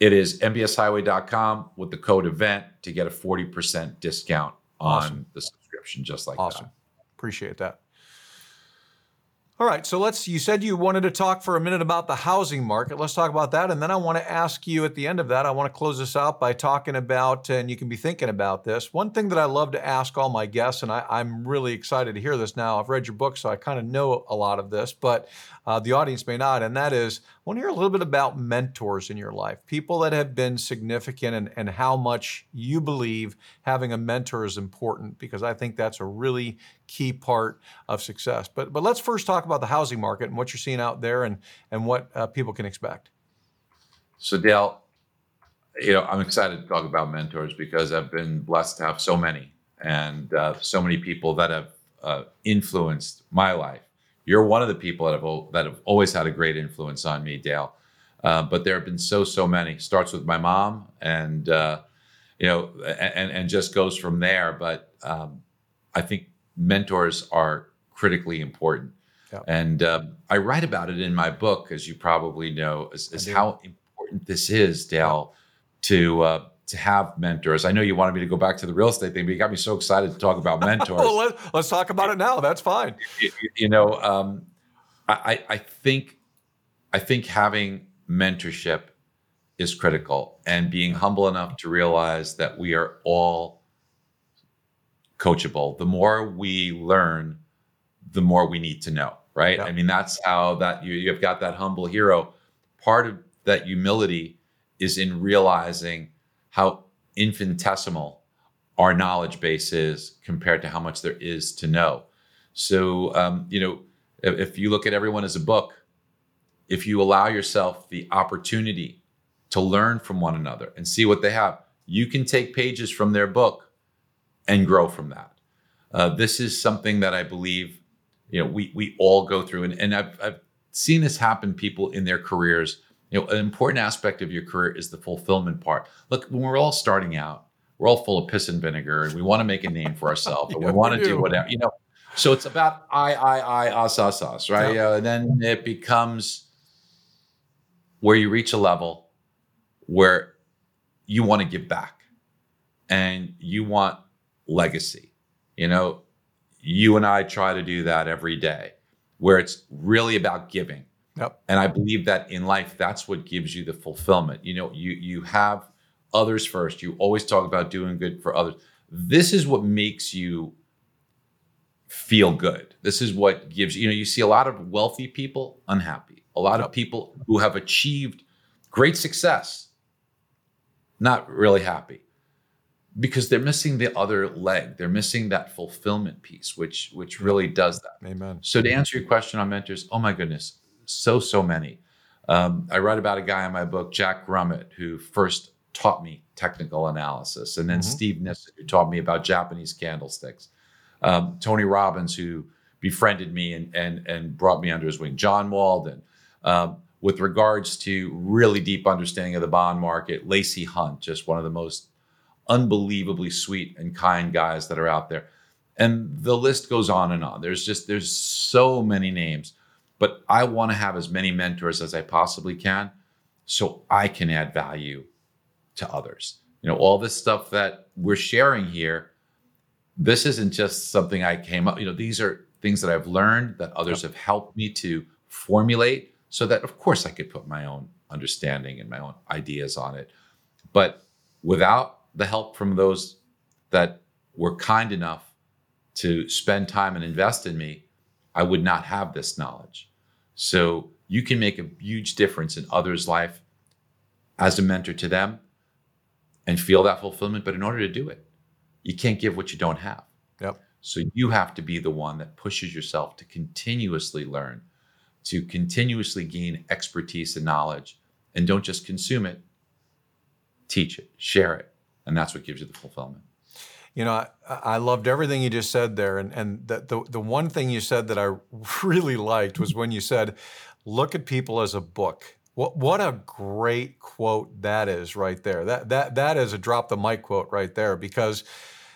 it is mbshighway.com with the code event to get a 40% discount on awesome. the subscription, just like that. awesome. that. Appreciate that. All right, so let's. You said you wanted to talk for a minute about the housing market. Let's talk about that, and then I want to ask you at the end of that. I want to close this out by talking about, and you can be thinking about this. One thing that I love to ask all my guests, and I, am really excited to hear this now. I've read your book, so I kind of know a lot of this, but uh, the audience may not, and that is, I want to hear a little bit about mentors in your life, people that have been significant, and, and how much you believe having a mentor is important, because I think that's a really key part of success. But but let's first talk about the housing market and what you're seeing out there, and and what uh, people can expect. So Dale, you know, I'm excited to talk about mentors because I've been blessed to have so many and uh, so many people that have uh, influenced my life you're one of the people that have that have always had a great influence on me, Dale. Uh, but there have been so so many. Starts with my mom, and uh, you know, and and just goes from there. But um, I think mentors are critically important, yeah. and um, I write about it in my book, as you probably know, is, is how important this is, Dale, to uh, to have mentors. I know you wanted me to go back to the real estate thing, but you got me so excited to talk about *laughs* mentors. well, let, us talk about it now. That's fine. You, you know, um, I, I think I think having mentorship is critical, and being humble enough to realize that we are all coachable. The more we learn, the more we need to know. Right? Yeah. I mean, that's how that you you've got that humble hero. Part of that humility is in realizing how infinitesimal our knowledge base is compared to how much there is to know. So, um, you know, if, if you look at everyone as a book, if you allow yourself the opportunity to learn from one another and see what they have, you can take pages from their book and grow from that. Uh, this is something that I believe, you know, we we all go through, and, and I've, I've seen this happen people in their careers you know, an important aspect of your career is the fulfillment part. Look, when we're all starting out, we're all full of piss and vinegar, and we want to make a name for ourselves, *laughs* and we want to do whatever, you know. So it's about I, I, I, us, us, us, right? Yeah. Uh, then it becomes where you reach a level where you want to give back, and you want legacy. You know, you and I try to do that every day, where it's really about giving Yep. And I believe that in life, that's what gives you the fulfillment. You know, you you have others first. You always talk about doing good for others. This is what makes you feel good. This is what gives you know, you see a lot of wealthy people unhappy. A lot of people who have achieved great success not really happy because they're missing the other leg. They're missing that fulfillment piece, which which really does that. Amen. So to answer your question on mentors, oh my goodness, so so many. Um, I write about a guy in my book, Jack Grummett, who first taught me technical analysis, and then mm-hmm. Steve Nison, who taught me about Japanese candlesticks. Um, Tony Robbins, who befriended me and and and brought me under his wing. John Walden. Um, with regards to really deep understanding of the bond market, Lacey Hunt, just one of the most unbelievably sweet and kind guys that are out there. And the list goes on and on. There's just there's so many names, but I want to have as many mentors as I possibly can so I can add value to others. You know, all this stuff that we're sharing here, this isn't just something I came up, you know, these are things that I've learned that others have helped me to formulate so that of course I could put my own understanding and my own ideas on it. But without the help from those that were kind enough to spend time and invest in me, I would not have this knowledge. So you can make a huge difference in others' life as a mentor to them and feel that fulfillment. But in order to do it, you can't give what you don't have. Yep. So you have to be the one that pushes yourself to continuously learn to continuously gain expertise and knowledge and don't just consume it, teach it, share it. And that's what gives you the fulfillment. You know, I, I loved everything you just said there. And, and the, the, the one thing you said that I *laughs* really liked was when you said, look at people as a book. What, what a great quote that is right there. That, that, that is a drop the mic quote right there because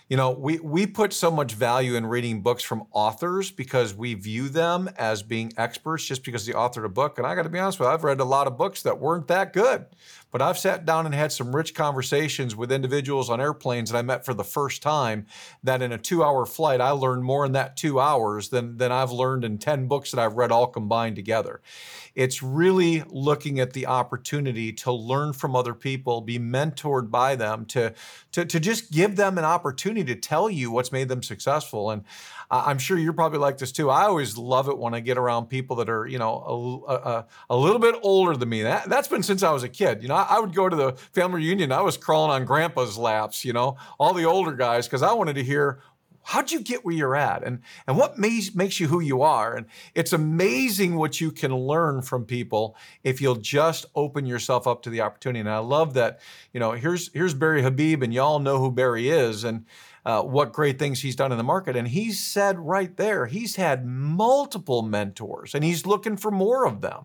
you know, we, we put so much value in reading books from authors because we view them as being experts just because they authored a book. And I got to be honest with you, I've read a lot of books that weren't that good. But I've sat down and had some rich conversations with individuals on airplanes that I met for the first time that in a two hour flight, I learned more in that two hours than, than I've learned in 10 books that I've read all combined together. It's really looking at the opportunity to learn from other people, be mentored by them, to, to, to just give them an opportunity to tell you what's made them successful. And I'm sure you're probably like this too. I always love it when I get around people that are, you know, a, a, a little bit older than me. That, that's been since I was a kid. You know, I, I would go to the family reunion. I was crawling on grandpa's laps, you know, all the older guys, because I wanted to hear how'd you get where you're at and and what makes makes you who you are and it's amazing what you can learn from people if you'll just open yourself up to the opportunity and i love that you know here's here's barry habib and y'all know who barry is and uh, what great things he's done in the market and he said right there he's had multiple mentors and he's looking for more of them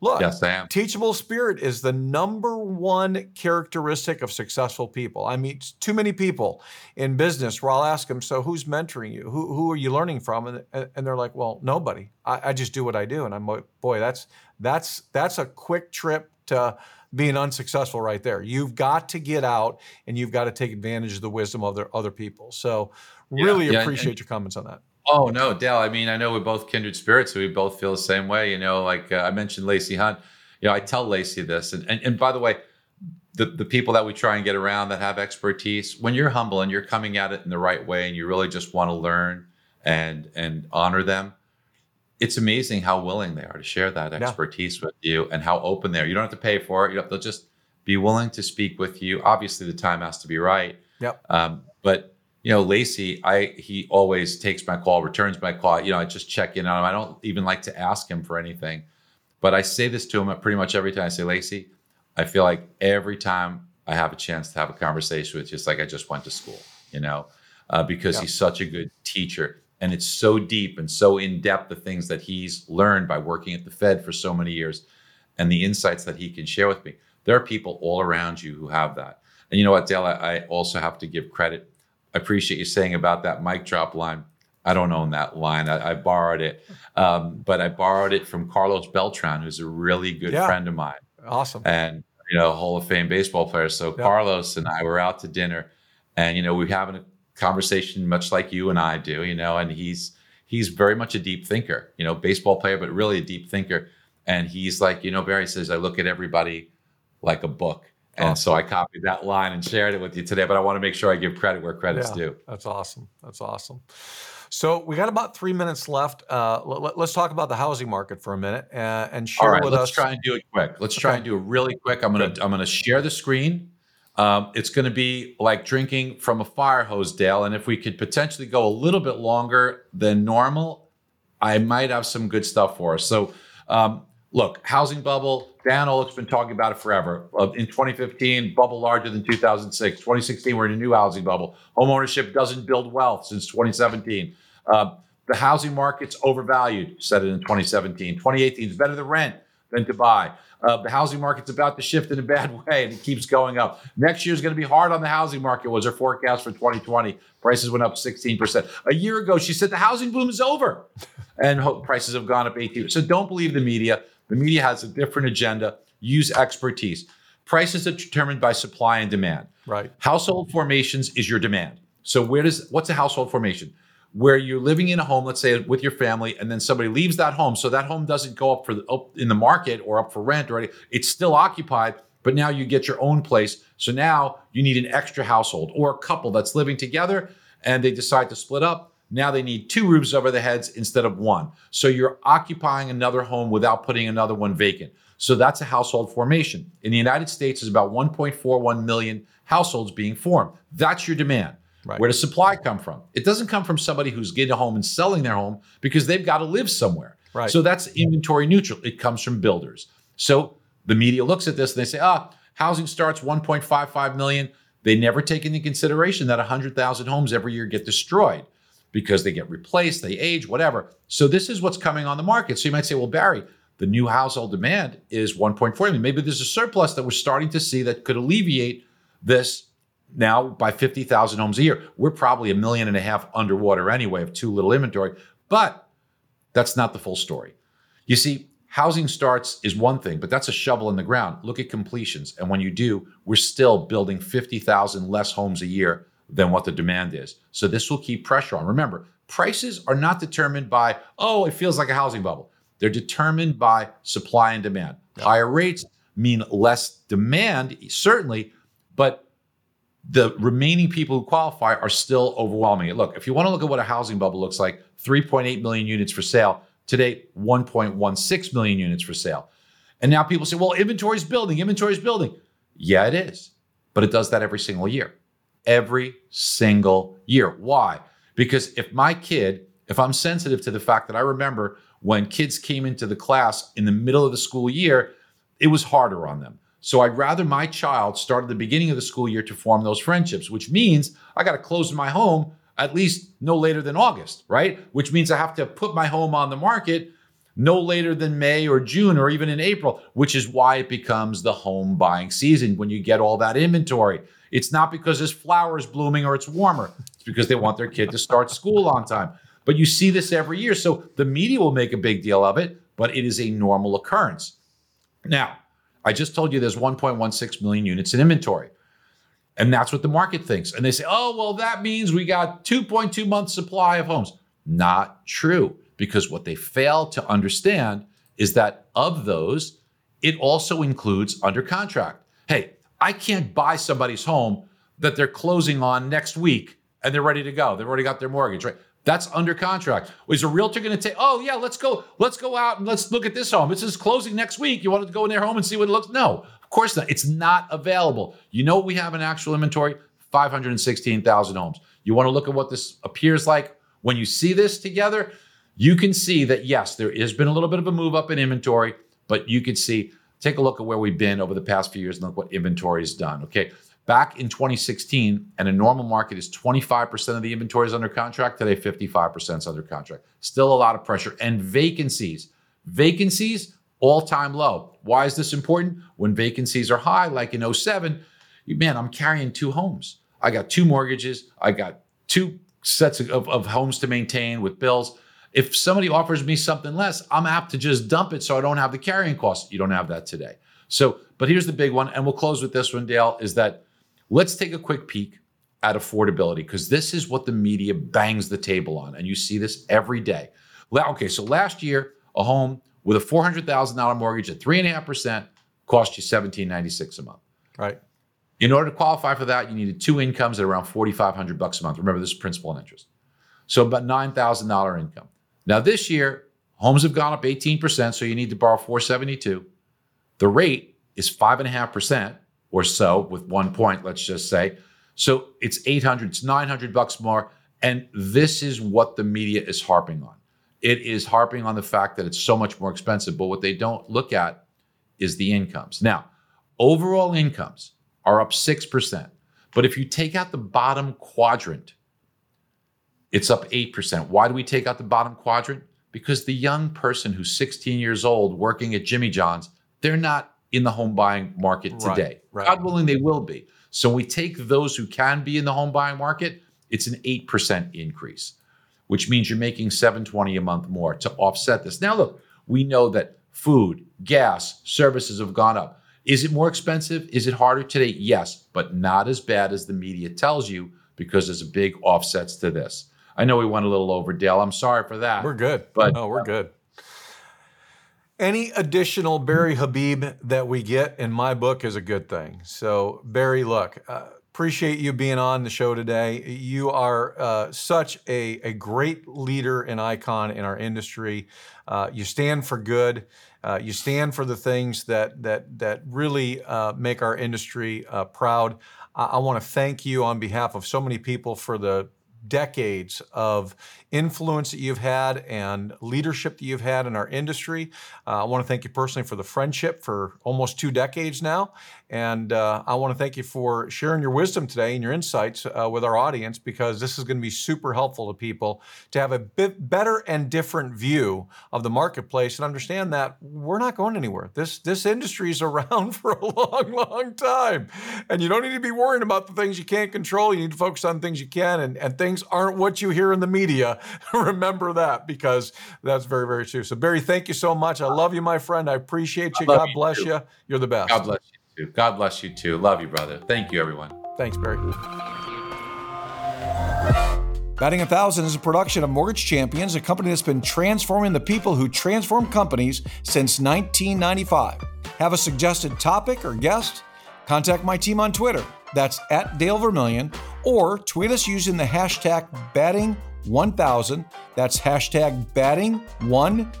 Look, yes, teachable spirit is the number one characteristic of successful people. I meet too many people in business where I'll ask them, "So who's mentoring you? Who, who are you learning from?" And, and they're like, "Well, nobody. I, I just do what I do." And I'm like, "Boy, that's that's that's a quick trip to." being unsuccessful right there. You've got to get out and you've got to take advantage of the wisdom of other other people. So really yeah, yeah, appreciate and, your comments on that. Oh no, Dale. I mean, I know we're both kindred spirits, so we both feel the same way. You know, like uh, I mentioned, Lacey Hunt. You know, I tell Lacey this, and, and and by the way, the the people that we try and get around that have expertise, when you're humble and you're coming at it in the right way, and you really just want to learn and and honor them, it's amazing how willing they are to share that expertise yeah. with you and how open they are. You don't have to pay for it. Know, they'll just be willing to speak with you. Obviously, the time has to be right. Yep. Um, but you know, Lacey, I he always takes my call, returns my call. You know, I just check in on him. I don't even like to ask him for anything, but I say this to him pretty much every time. I say, Lacey, I feel like every time I have a chance to have a conversation with you, it's like I just went to school. You know, uh, because yeah. he's such a good teacher, and it's so deep and so in depth the things that he's learned by working at the Fed for so many years, and the insights that he can share with me. There are people all around you who have that. And you know what, Dale, I also have to give credit I appreciate you saying about that mic drop line. I don't own that line. I, I borrowed it, um, but I borrowed it from Carlos Beltran, who's a really good yeah. friend of mine. Awesome. And you know, Hall of Fame baseball player. So yeah. Carlos and I were out to dinner, and you know, we are having a conversation much like you and I do. You know, and he's he's very much a deep thinker. You know, baseball player, but really a deep thinker. And he's like, you know, Barry says, I look at everybody like a book. And awesome. so I copied that line and shared it with you today, but I want to make sure I give credit where credit's yeah, due. That's awesome. That's awesome. So we got about three minutes left. Uh, let, us talk about the housing market for a minute uh, and share All right, with let's us. Let's try and do it quick. Let's try and do it really quick. I'm gonna I'm gonna share the screen. Um, it's going to be like drinking from a fire hose, Dale. And if we could potentially go a little bit longer than normal, I might have some good stuff for us. So um, look, housing bubble, Diana Olick's been talking about it forever. Uh, in 2015, bubble larger than 2006. 2016, we're in a new housing bubble. Home ownership doesn't build wealth since 2017. Uh, the housing market's overvalued, said it in 2017. 2018 is better to rent than to buy. Uh, the housing market's about to shift in a bad *laughs* way and it keeps going up. Next year is going to be hard on the housing market, was her forecast for 2020. Prices went up 16%. A year ago, she said the housing boom is over *laughs* and prices have gone up 18%. So don't believe the media. The media has a different agenda. Use expertise. Prices are determined by supply and demand. Right. Household formations is your demand. So where does what's a household formation? Where you're living in a home, let's say with your family, and then somebody leaves that home, so that home doesn't go up for the, up in the market or up for rent or anything. It's still occupied, but now you get your own place. So now you need an extra household or a couple that's living together, and they decide to split up. Now they need two roofs over their heads instead of one. So you're occupying another home without putting another one vacant. So that's a household formation. In the United States, there's about 1.41 million households being formed. That's your demand. Right. Where does supply come from? It doesn't come from somebody who's getting a home and selling their home because they've got to live somewhere. Right. So that's inventory neutral. It comes from builders. So the media looks at this and they say, ah, housing starts 1.55 million. They never take into consideration that 100,000 homes every year get destroyed because they get replaced, they age, whatever. So this is what's coming on the market. So you might say, well, Barry, the new household demand is 1.4 million. Maybe there's a surplus that we're starting to see that could alleviate this now by 50,000 homes a year. We're probably a million and a half underwater anyway of too little inventory, but that's not the full story. You see, housing starts is one thing, but that's a shovel in the ground. Look at completions. And when you do, we're still building 50,000 less homes a year than what the demand is. So this will keep pressure on. Remember, prices are not determined by, oh, it feels like a housing bubble. They're determined by supply and demand. Higher rates mean less demand, certainly, but the remaining people who qualify are still overwhelming it. Look, if you want to look at what a housing bubble looks like, 3.8 million units for sale. Today, 1.16 million units for sale. And now people say, well, inventory is building, inventory is building. Yeah, it is. But it does that every single year. Every single year. Why? Because if my kid, if I'm sensitive to the fact that I remember when kids came into the class in the middle of the school year, it was harder on them. So I'd rather my child start at the beginning of the school year to form those friendships, which means I got to close my home at least no later than August, right? Which means I have to put my home on the market no later than May or June or even in April, which is why it becomes the home buying season when you get all that inventory. It's not because there's flowers blooming or it's warmer. It's because they want their kid to start school on time. But you see this every year. So the media will make a big deal of it, but it is a normal occurrence. Now, I just told you there's 1.16 million units in inventory. And that's what the market thinks. And they say, oh, well, that means we got 2.2 months supply of homes. Not true, because what they fail to understand is that of those, it also includes under contract. Hey, I can't buy somebody's home that they're closing on next week and they're ready to go. They've already got their mortgage, right? That's under contract. Is a realtor going to say, "Oh yeah, let's go, let's go out and let's look at this home. This is closing next week. You want to go in their home and see what it looks?" No, of course not. It's not available. You know we have in actual inventory? Five hundred sixteen thousand homes. You want to look at what this appears like when you see this together? You can see that yes, there has been a little bit of a move up in inventory, but you can see. Take a look at where we've been over the past few years and look what inventory has done. Okay, Back in 2016, and a normal market is 25% of the inventory is under contract. Today, 55% is under contract. Still a lot of pressure. And vacancies. Vacancies, all time low. Why is this important? When vacancies are high, like in 07, man, I'm carrying two homes. I got two mortgages. I got two sets of, of homes to maintain with bills. If somebody offers me something less, I'm apt to just dump it so I don't have the carrying costs. You don't have that today. So, but here's the big one, and we'll close with this one, Dale, is that Let's take a quick peek at affordability because this is what the media bangs the table on. And you see this every day. Okay, so last year, a home with a $400,000 mortgage at 3.5% cost you $1796 a month. Right. In order to qualify for that, you needed two incomes at around 4,500 bucks a month. Remember, this is principal and interest. So about $9,000 income. Now this year, homes have gone up 18%, so you need to borrow 472. The rate is 5.5% or so with one point, let's just say. So it's 800, it's 900 bucks more. And this is what the media is harping on. it is harping on the fact that it's so much more expensive. But what they don't look at is the incomes. Now, overall incomes are up 6%. But if you take out the bottom quadrant, it's up 8%. Why do we take out the bottom quadrant? Because the young person who's 16 years old working at Jimmy John's, they're not in the home buying market today. Right, right. God willing, they will be. So we take those who can be in the home buying market, it's an 8% increase, which means you're making 720 a month more to offset this. Now look, we know that food, gas, services have gone up. Is it more expensive? Is it harder today? Yes, but not as bad as the media tells you because there's a big offsets to this. I know we went a little over, Dale. I'm sorry for that. We're good. But no, we're good. Any additional Barry Habib that we get in my book is a good thing. So, Barry, look, uh, appreciate you being on the show today. You are uh, such a, a great leader and icon in our industry. Uh, you stand for good. Uh, you stand for the things that that that really uh, make our industry uh, proud. I, I want to thank you on behalf of so many people for the decades of influence that you've had and leadership that you've had in our industry. Uh, I want to thank you personally for the friendship for almost two decades now. And uh, I want to thank you for sharing your wisdom today and your insights uh, with our audience because this is going to be super helpful to people to have a bit better and different view of the marketplace and understand that we're not going anywhere. This this industry is *laughs* around for a long, long time, and you don't need to be worrying about the things you can't control. You need to focus on things you can, and, and things aren't what you hear in the media. *laughs* Remember that because that's very, very true. So Barry, thank you so much. I love you, my friend. I appreciate you. God you bless too. you. You're the best. God bless you too. God bless you too. Love you, brother. Thank you, everyone. Thanks, Barry. Batting a Thousand is a production of Mortgage Champions, a company that's been transforming the people who transform companies since 1995. Have a suggested topic or guest? Contact my team on Twitter. That's at Dale Vermillion, or tweet us using the hashtag batting1000. That's hashtag batting1000.